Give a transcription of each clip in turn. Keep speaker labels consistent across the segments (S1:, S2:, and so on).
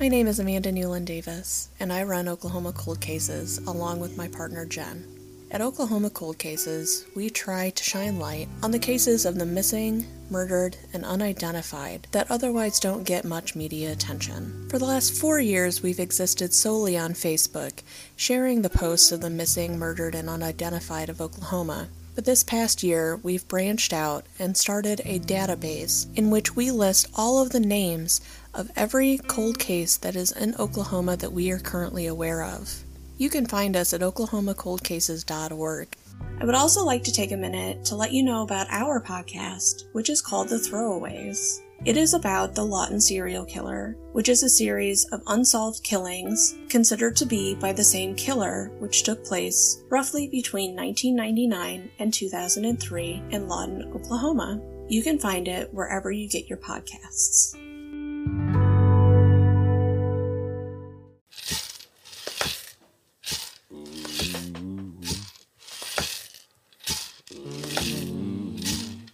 S1: My name is Amanda Newland Davis, and I run Oklahoma Cold Cases along with my partner Jen. At Oklahoma Cold Cases, we try to shine light on the cases of the missing, murdered, and unidentified that otherwise don't get much media attention. For the last four years, we've existed solely on Facebook, sharing the posts of the missing, murdered, and unidentified of Oklahoma. But this past year, we've branched out and started a database in which we list all of the names of every cold case that is in Oklahoma that we are currently aware of. You can find us at oklahomacoldcases.org. I would also like to take a minute to let you know about our podcast, which is called The Throwaways. It is about the Lawton serial killer, which is a series of unsolved killings considered to be by the same killer, which took place roughly between 1999 and 2003 in Lawton, Oklahoma. You can find it wherever you get your podcasts.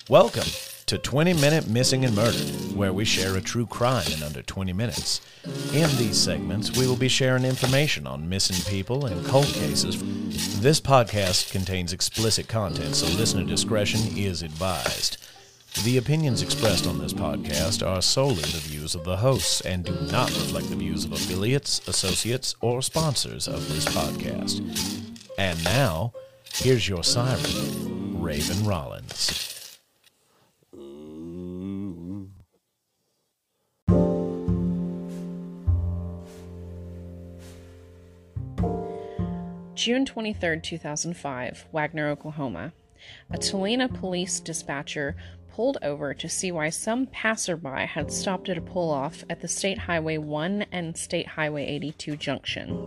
S2: Welcome to 20 Minute Missing and Murdered, where we share a true crime in under 20 minutes. In these segments, we will be sharing information on missing people and cold cases. This podcast contains explicit content, so listener discretion is advised. The opinions expressed on this podcast are solely the views of the hosts and do not reflect the views of affiliates, associates, or sponsors of this podcast. And now, here's your siren, Raven Rollins.
S3: June 23, 2005, Wagner, Oklahoma. A Talihina police dispatcher pulled over to see why some passerby had stopped at a pull off at the State Highway 1 and State Highway 82 junction.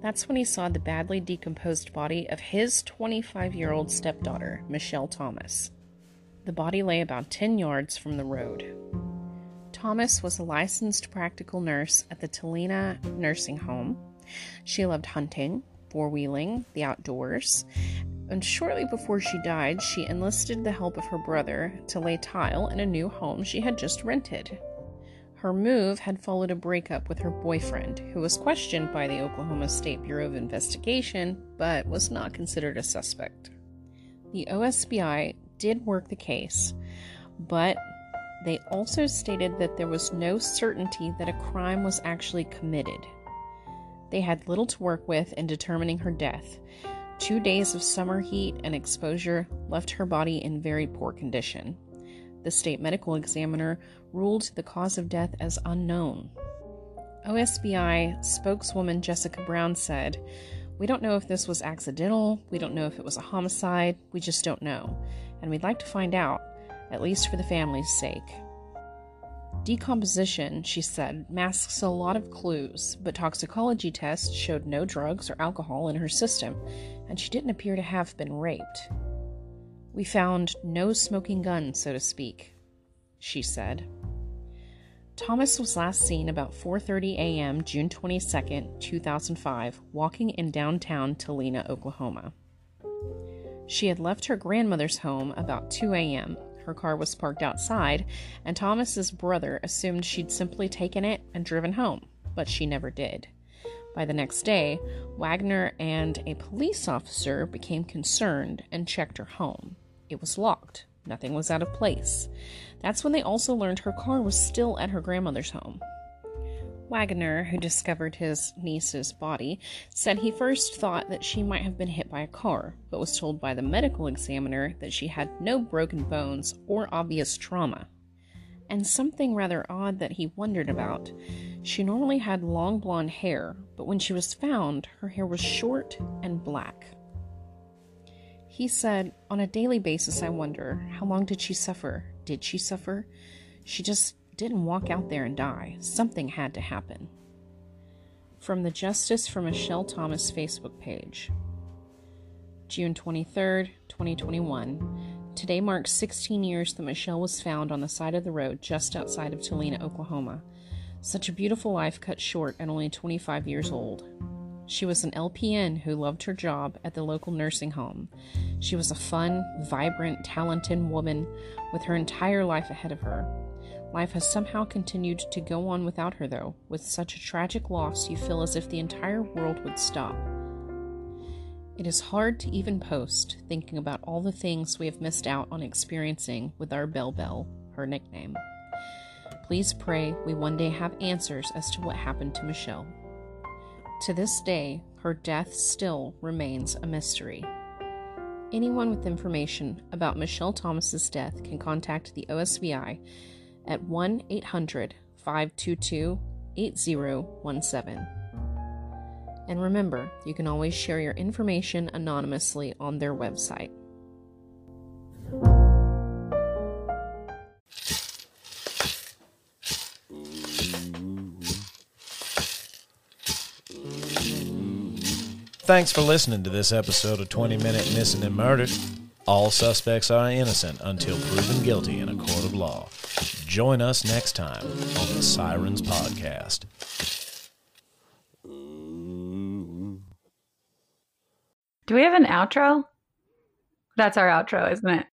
S3: That's when he saw the badly decomposed body of his 25 year old stepdaughter, Michelle Thomas. The body lay about 10 yards from the road. Thomas was a licensed practical nurse at the Talihina Nursing Home. She loved hunting, four wheeling, the outdoors, and shortly before she died, she enlisted the help of her brother to lay tile in a new home she had just rented. Her move had followed a breakup with her boyfriend, who was questioned by the Oklahoma State Bureau of Investigation but was not considered a suspect. The OSBI did work the case, but they also stated that there was no certainty that a crime was actually committed. They had little to work with in determining her death. Two days of summer heat and exposure left her body in very poor condition. The state medical examiner ruled the cause of death as unknown. OSBI spokeswoman Jessica Brown said, We don't know if this was accidental, we don't know if it was a homicide, we just don't know, and we'd like to find out, at least for the family's sake. Decomposition, she said, masks a lot of clues, but toxicology tests showed no drugs or alcohol in her system, and she didn't appear to have been raped. We found no smoking gun, so to speak, she said. Thomas was last seen about 4:30 a.m. June 22, 2005, walking in downtown Talihina, Oklahoma. She had left her grandmother's home about 2 a.m. Her car was parked outside, and Thomas's brother assumed she'd simply taken it and driven home, but she never did. By the next day, Wagner and a police officer became concerned and checked her home. It was locked. Nothing was out of place. That's when they also learned her car was still at her grandmother's home. Wagner, who discovered his niece's body, said he first thought that she might have been hit by a car, but was told by the medical examiner that she had no broken bones or obvious trauma. And something rather odd that he wondered about. She normally had long blonde hair, but when she was found, her hair was short and black. He said, On a daily basis, I wonder, how long did she suffer? Did she suffer? She just didn't walk out there and die. Something had to happen. From the Justice for Michelle Thomas Facebook page. June 23rd, 2021. Today marks 16 years that Michelle was found on the side of the road just outside of Talihina, Oklahoma. Such a beautiful life cut short at only 25 years old. She was an LPN who loved her job at the local nursing home. She was a fun, vibrant, talented woman with her entire life ahead of her. Life has somehow continued to go on without her, though. With such a tragic loss, you feel as if the entire world would stop. It is hard to even post, thinking about all the things we have missed out on experiencing with our Bell Bell, her nickname. Please pray we one day have answers as to what happened to Michelle. To this day, her death still remains a mystery. Anyone with information about Michelle Thomas's death can contact the OSBI at 1 800 522 8017. And remember, you can always share your information anonymously on their website.
S2: Thanks for listening to this episode of 20 Minute Missing and Murdered. All suspects are innocent until proven guilty in a court of law. Join us next time on the Sirens Podcast.
S4: Do we have an outro? That's our outro, isn't it?